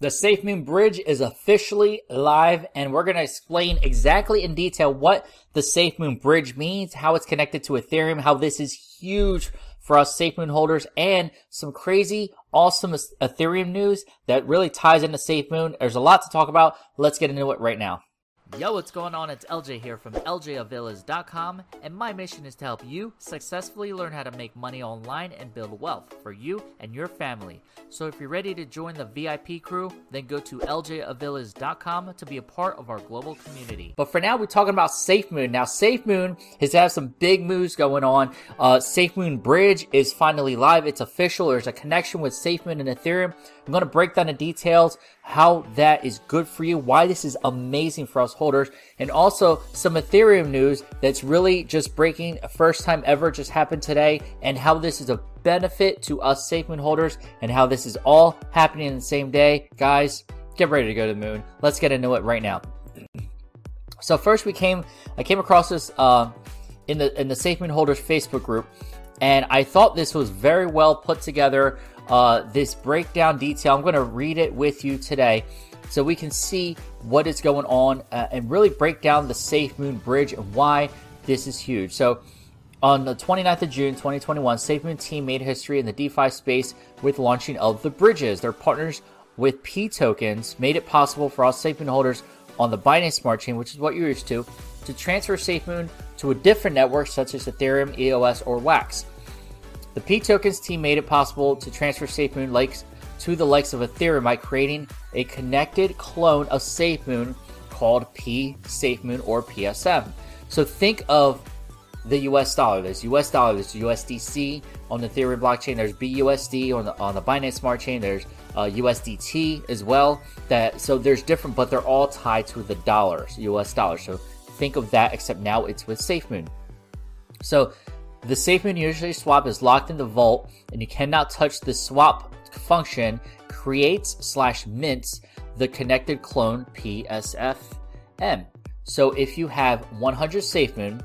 The SafeMoon Bridge is officially live, and we're going to explain exactly in detail what the SafeMoon Bridge means, how it's connected to Ethereum, how this is huge for us SafeMoon holders, and some crazy, awesome Ethereum news that really ties into SafeMoon. There's a lot to talk about. Let's get into it right now. Yo, what's going on? It's LJ here from LJAvillas.com, and my mission is to help you successfully learn how to make money online and build wealth for you and your family. So if you're ready to join the VIP crew, then go to LJAvillas.com to be a part of our global community. But for now, we're talking about SafeMoon. Now, SafeMoon has had some big moves going on. Uh, SafeMoon Bridge is finally live. It's official. There's a connection with SafeMoon and Ethereum. I'm going to break down the details, how that is good for you, why this is amazing for us holders, and also some Ethereum news that's really just breaking first time ever just happened today, and how this is a benefit to us SafeMoon holders, and how this is all happening in the same day. Guys, get ready to go to the moon. Let's get into it right now. So first, we came, I came across this uh, in the in the SafeMoon holders Facebook group, and I thought this was very well put together uh, this breakdown detail. I'm going to read it with you today so we can see what is going on uh, and really break down the SafeMoon Bridge and why this is huge. So, on the 29th of June 2021, SafeMoon team made history in the DeFi space with launching of the bridges. Their partners with pTokens made it possible for all SafeMoon holders on the Binance Smart Chain, which is what you're used to, to transfer SafeMoon to a different network such as Ethereum, EOS, or Wax. The pTokens team made it possible to transfer SafeMoon likes to the likes of Ethereum by creating a connected clone of SafeMoon called P SafeMoon or PSM. So think of the US dollar. There's US dollar, there's USDC on the Ethereum blockchain, there's BUSD on the on the Binance Smart Chain, there's uh, USDT as well. That so there's different, but they're all tied to the dollars, US dollar. So think of that, except now it's with SafeMoon. So the SafeMoon USD swap is locked in the vault, and you cannot touch the swap function creates slash mints the connected clone PSFM. So if you have 100 SafeMoon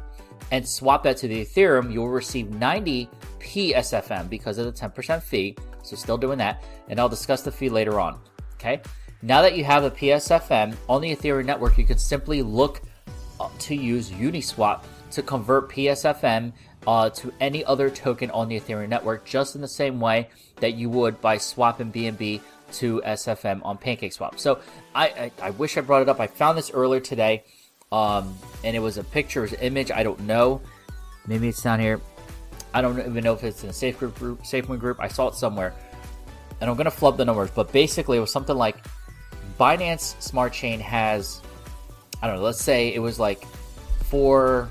and swap that to the Ethereum, you will receive 90 PSFM because of the 10% fee. So still doing that, and I'll discuss the fee later on. Okay. Now that you have a PSFM on the Ethereum network, you can simply look to use Uniswap to convert PSFM uh, to any other token on the Ethereum network, just in the same way that you would by swapping BNB to SFM on PancakeSwap. So I, I, I wish I brought it up. I found this earlier today, um, and it was a picture, it was an image. I don't know. Maybe it's down here. I don't even know if it's in a safe group, group SafeMoon group. I saw it somewhere, and I'm gonna flub the numbers. But basically, it was something like Binance Smart Chain has, I don't know. Let's say it was like four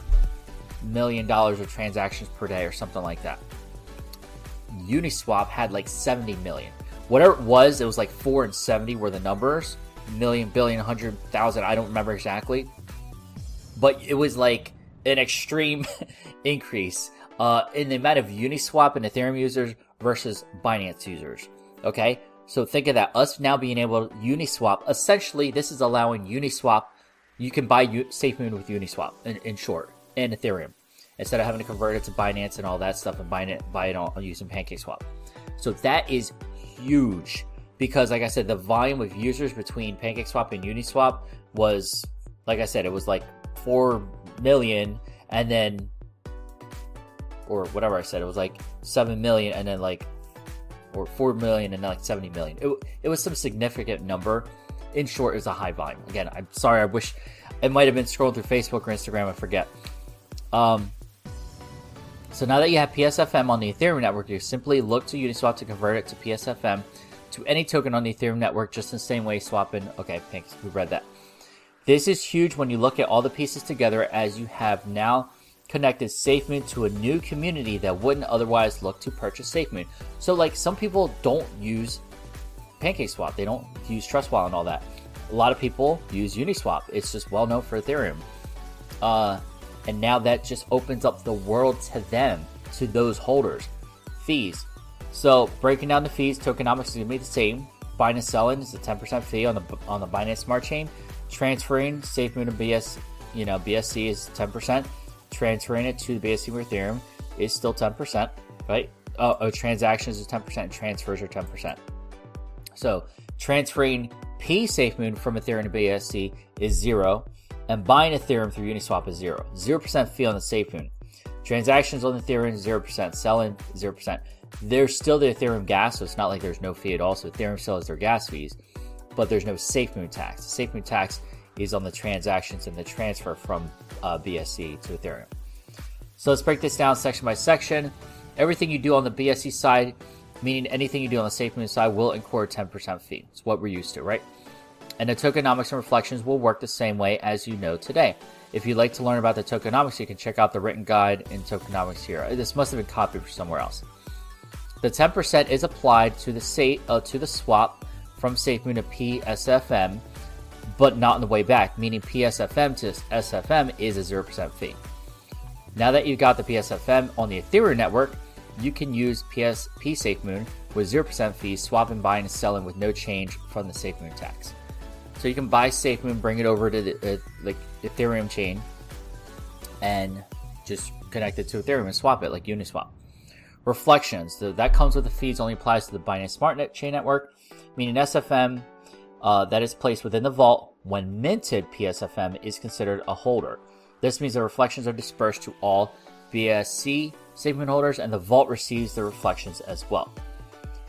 million dollars of transactions per day or something like that. Uniswap had like 70 million. Whatever it was, it was like 4 and 70 were the numbers. Million, billion, hundred thousand, I don't remember exactly. But it was like an extreme increase uh, in the amount of Uniswap and Ethereum users versus Binance users. Okay, so think of that. Us now being able to Uniswap, essentially, this is allowing Uniswap. You can buy SafeMoon with Uniswap, in, in short and Ethereum instead of having to convert it to Binance and all that stuff and buying it buy it all using PancakeSwap. So that is huge because, like I said, the volume of users between PancakeSwap and Uniswap was, like I said, it was like four million, and then or whatever I said, it was like seven million, and then like or four million, and then like seventy million. It it was some significant number. In short, is a high volume. Again, I'm sorry. I wish it might have been scrolling through Facebook or Instagram. I forget. Um, so now that you have PSFM on the Ethereum network, you simply look to Uniswap to convert it to PSFM to any token on the Ethereum network, just in the same way swapping. Okay, thanks. We read that. This is huge when you look at all the pieces together, as you have now connected SafeMoon to a new community that wouldn't otherwise look to purchase SafeMoon. So, like, some people don't use PancakeSwap, they don't use TrustWallet and all that. A lot of people use Uniswap. It's just well known for Ethereum. Uh, and now that just opens up the world to them, to those holders. Fees. So breaking down the fees, tokenomics is gonna be the same. Buying and selling is a 10% fee on the on the Binance Smart Chain. Transferring SafeMoon and BS, you know, BSC is 10%. Transferring it to the BSC or Ethereum is still 10%, right? Oh, oh transactions is 10%, transfers are 10%. So Transferring P SafeMoon from Ethereum to BSC is zero, and buying Ethereum through Uniswap is zero. 0% fee on the SafeMoon. Transactions on Ethereum, 0%. Selling, 0%. There's still the Ethereum gas, so it's not like there's no fee at all. So Ethereum still has their gas fees, but there's no SafeMoon tax. The SafeMoon tax is on the transactions and the transfer from uh, BSC to Ethereum. So let's break this down section by section. Everything you do on the BSC side, meaning anything you do on the SafeMoon side, will incur a 10% fee. It's what we're used to, right? And the tokenomics and reflections will work the same way as you know today. If you'd like to learn about the tokenomics, you can check out the written guide in tokenomics here. This must have been copied from somewhere else. The 10% is applied to the uh, to the swap from SafeMoon to PSFM, but not on the way back, meaning PSFM to SFM is a 0% fee. Now that you've got the PSFM on the Ethereum network, you can use PS P SafeMoon with 0% fees, swapping, buying, and selling with no change from the SafeMoon tax. So you can buy SafeMoon, bring it over to the uh, like Ethereum chain, and just connect it to Ethereum and swap it like Uniswap. Reflections the, that comes with the fees only applies to the Binance Smart Net Chain network, meaning SFM uh, that is placed within the vault when minted PSFM is considered a holder. This means the reflections are dispersed to all BSC SafeMoon holders, and the vault receives the reflections as well.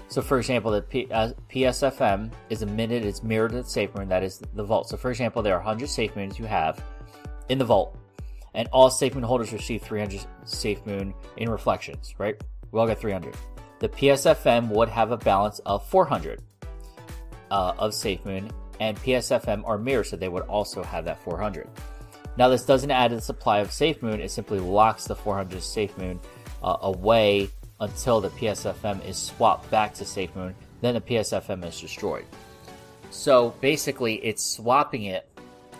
So, for example, the P- uh, PSFM is a minute, it's mirrored to the SafeMoon, that is the vault. So, for example, there are 100 SafeMoons you have in the vault, and all SafeMoon holders receive 300 SafeMoon in reflections, right? We all get 300. The PSFM would have a balance of 400 uh, of SafeMoon, and PSFM are mirrored, so they would also have that 400. Now, this doesn't add to the supply of SafeMoon, it simply locks the 400 SafeMoon uh, away until the PSFM is swapped back to SafeMoon, then the PSFM is destroyed. So basically, it's swapping it.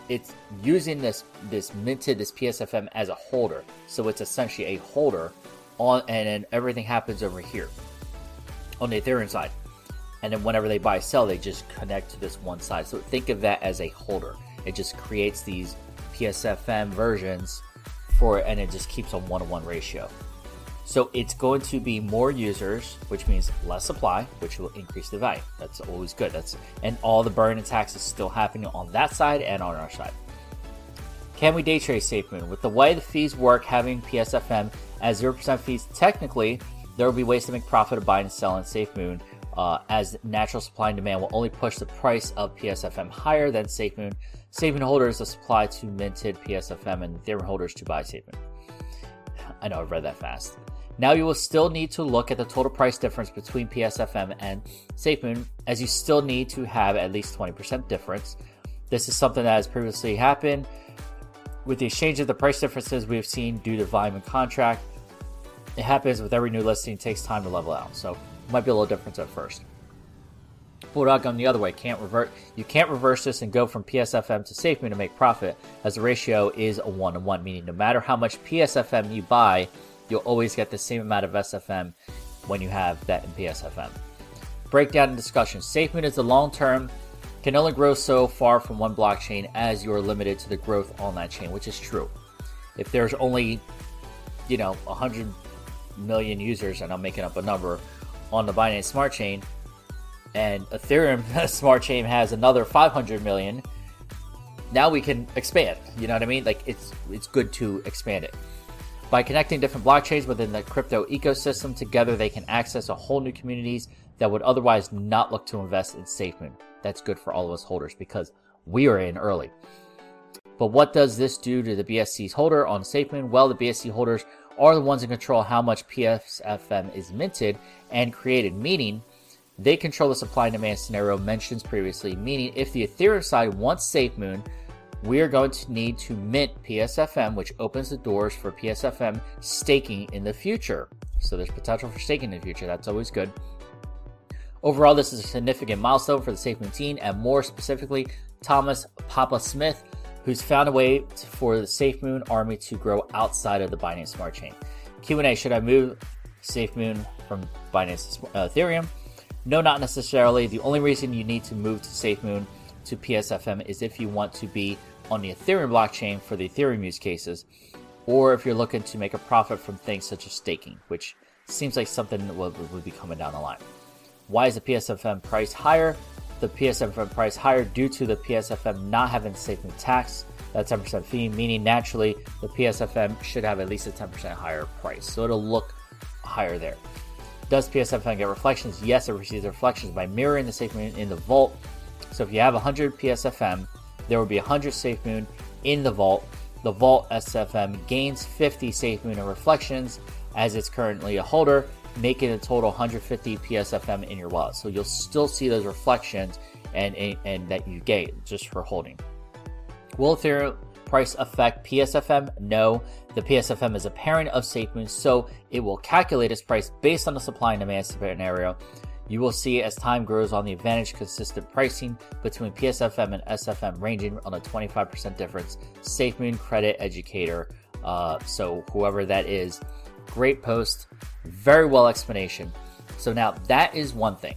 It's using this this minted this PSFM as a holder. So it's essentially a holder on, and then everything happens over here on the Ethereum side. And then whenever they buy sell, they just connect to this one side. So think of that as a holder. It just creates these PSFM versions for it, and it just keeps a one to one ratio. So it's going to be more users, which means less supply, which will increase the value. That's always good. That's and all the burn and tax is still happening on that side and on our side. Can we day trade SafeMoon? With the way the fees work, having PSFM as 0% fees, technically, there will be ways to make profit of buying and selling SafeMoon, uh, as natural supply and demand will only push the price of PSFM higher than SafeMoon. SafeMoon holders a supply to minted PSFM and Ethereum holders to buy SafeMoon. I know I've read that fast. Now you will still need to look at the total price difference between PSFM and SafeMoon, as you still need to have at least 20% difference. This is something that has previously happened. With the exchange of the price differences we've seen due to volume and contract, it happens with every new listing, it takes time to level out. So it might be a little different at first. Bulldog going the other way. Can't revert. You can't reverse this and go from PSFM to SafeMoon to make profit, as the ratio is a one to one. Meaning, no matter how much PSFM you buy, you'll always get the same amount of SFM when you have that in PSFM. Breakdown and discussion. SafeMoon is the long term, can only grow so far from one blockchain as you are limited to the growth on that chain, which is true. If there's only, you know, 100 million users, and I'm making up a number, on the Binance Smart Chain, and Ethereum Smart Chain has another 500 million, now we can expand. You know what I mean? Like it's it's good to expand it. By connecting different blockchains within the crypto ecosystem together, they can access a whole new communities that would otherwise not look to invest in SafeMoon. That's good for all of us holders because we are in early. But what does this do to the BSC's holder on SafeMoon? Well, the BSC holders are the ones in control how much PSFM is minted and created, meaning they control the supply and demand scenario mentioned previously, meaning if the Ethereum side wants SafeMoon, we are going to need to mint PSFM, which opens the doors for PSFM staking in the future. So there's potential for staking in the future. That's always good. Overall, this is a significant milestone for the SafeMoon team, and more specifically, Thomas Papa Smith, who's found a way to, for the SafeMoon army to grow outside of the Binance Smart Chain. Q&A, should I move SafeMoon from Binance uh, Ethereum? No, not necessarily. The only reason you need to move to SafeMoon to PSFM is if you want to be on the Ethereum blockchain for the Ethereum use cases, or if you're looking to make a profit from things such as staking, which seems like something that would, would be coming down the line. Why is the PSFM price higher? the PSFM price higher due to the PSFM not having SafeMoon tax, that 10% fee, meaning naturally the PSFM should have at least a 10% higher price. So it'll look higher there. Does PSFM get reflections? Yes, it receives reflections by mirroring the SafeMoon in the vault. So if you have 100 PSFM, there will be 100 Safe Moon in the vault. The vault SFM gains 50 SafeMoon and reflections as it's currently a holder, making a total 150 PSFM in your wallet. So you'll still see those reflections and, and, and that you gain just for holding. Will Ethereum price affect PSFM? No. The PSFM is a parent of SafeMoon, so it will calculate its price based on the supply and demand scenario. You will see as time grows on the advantage consistent pricing between PSFM and SFM ranging on a 25% difference. SafeMoon Credit Educator. Uh, so whoever that is, great post, very well explanation. So now that is one thing.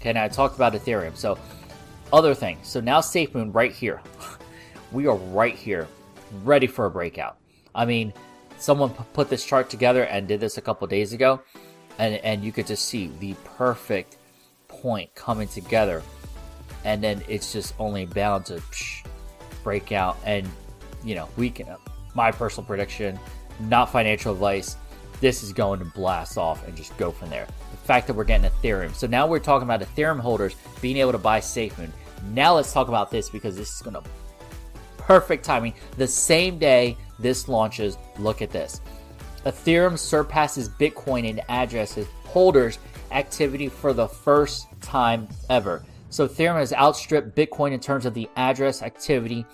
Okay, now I talked about Ethereum. So other thing. So now SafeMoon right here. we are right here, ready for a breakout. I mean, someone put this chart together and did this a couple days ago, and and you could just see the perfect point coming together, and then it's just only bound to psh, break out. And you know, we can. My personal prediction, not financial advice. This is going to blast off and just go from there. The fact that we're getting Ethereum. So now we're talking about Ethereum holders being able to buy SafeMoon. Now let's talk about this because this is going to perfect timing. The same day this launches, look at this. Ethereum surpasses Bitcoin in addresses holders activity for the first time ever. So Ethereum has outstripped Bitcoin in terms of the address activity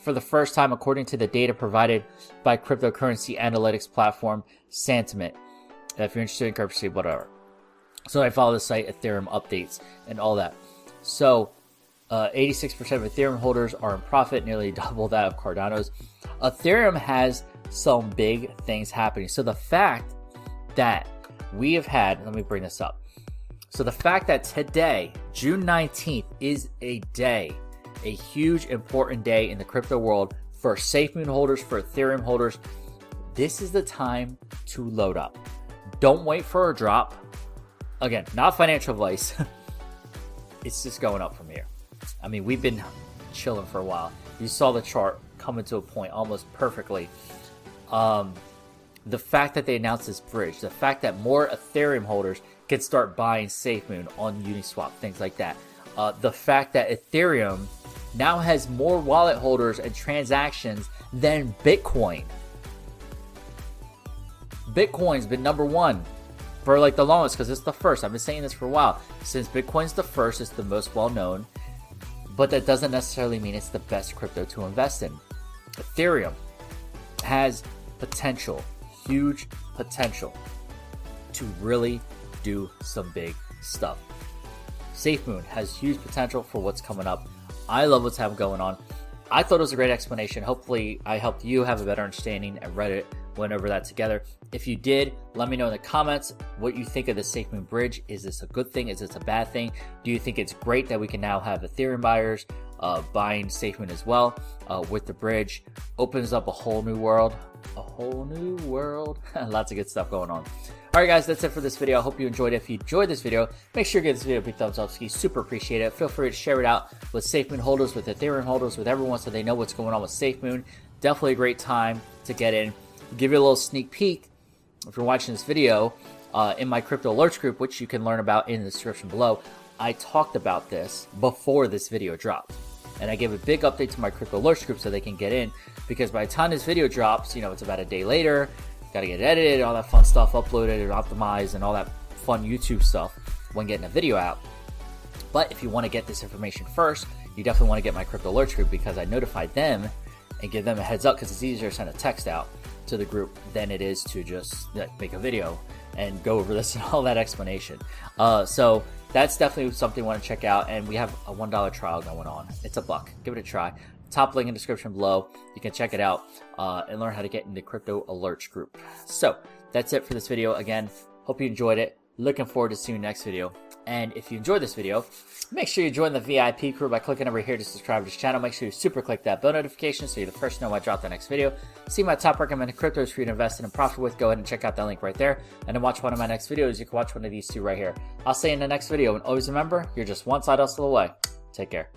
for the first time, according to the data provided by cryptocurrency analytics platform Santiment. If you're interested in cryptocurrency, whatever. So I follow the site, Ethereum updates, and all that. So uh, 86% of Ethereum holders are in profit, nearly double that of Cardano's. Ethereum has some big things happening. So the fact that we have had, let me bring this up. So the fact that today, June 19th, is a day, a huge important day in the crypto world for SafeMoon holders, for Ethereum holders, this is the time to load up. Don't wait for a drop. Again, not financial advice. it's just going up from here. I mean, we've been chilling for a while. You saw the chart coming to a point almost perfectly. Um, the fact that they announced this bridge, the fact that more Ethereum holders can start buying SafeMoon on Uniswap, things like that. Uh, the fact that Ethereum now has more wallet holders and transactions than Bitcoin. Bitcoin's been number one for like the longest because it's the first. I've been saying this for a while. Since Bitcoin's the first, it's the most well known but that doesn't necessarily mean it's the best crypto to invest in. Ethereum has potential, huge potential to really do some big stuff. SafeMoon has huge potential for what's coming up. I love what's having going on. I thought it was a great explanation. Hopefully, I helped you have a better understanding and read it, went over that together. If you did, let me know in the comments what you think of the SafeMoon Bridge. Is this a good thing? Is this a bad thing? Do you think it's great that we can now have Ethereum buyers uh, buying SafeMoon as well uh, with the bridge? Opens up a whole new world. A whole new world. Lots of good stuff going on. All right, guys, that's it for this video. I hope you enjoyed it. If you enjoyed this video, make sure you give this video a big thumbs up. Ski, super appreciate it. Feel free to share it out with SafeMoon holders, with Ethereum holders, with everyone so they know what's going on with SafeMoon. Definitely a great time to get in. Give you a little sneak peek if you're watching this video, uh, in my crypto alerts group, which you can learn about in the description below, I talked about this before this video dropped. And I gave a big update to my crypto alerts group so they can get in because by the time this video drops, you know, it's about a day later, got to get edited, all that fun stuff uploaded and optimized, and all that fun YouTube stuff when getting a video out. But if you want to get this information first, you definitely want to get my crypto alerts group because I notified them and give them a heads up because it's easier to send a text out to the group than it is to just like, make a video and go over this and all that explanation. Uh, so that's definitely something you want to check out. And we have a $1 trial going on. It's a buck. Give it a try. Top link in the description below. You can check it out uh, and learn how to get into Crypto Alerts group. So that's it for this video. Again, hope you enjoyed it. Looking forward to seeing you next video. And if you enjoyed this video, make sure you join the VIP crew by clicking over here to subscribe to this channel. Make sure you super click that bell notification so you're the first to know when I drop the next video. See my top recommended cryptos for you to invest in and profit with. Go ahead and check out that link right there. And to watch one of my next videos, you can watch one of these two right here. I'll see you in the next video. And always remember, you're just one side hustle away. Take care.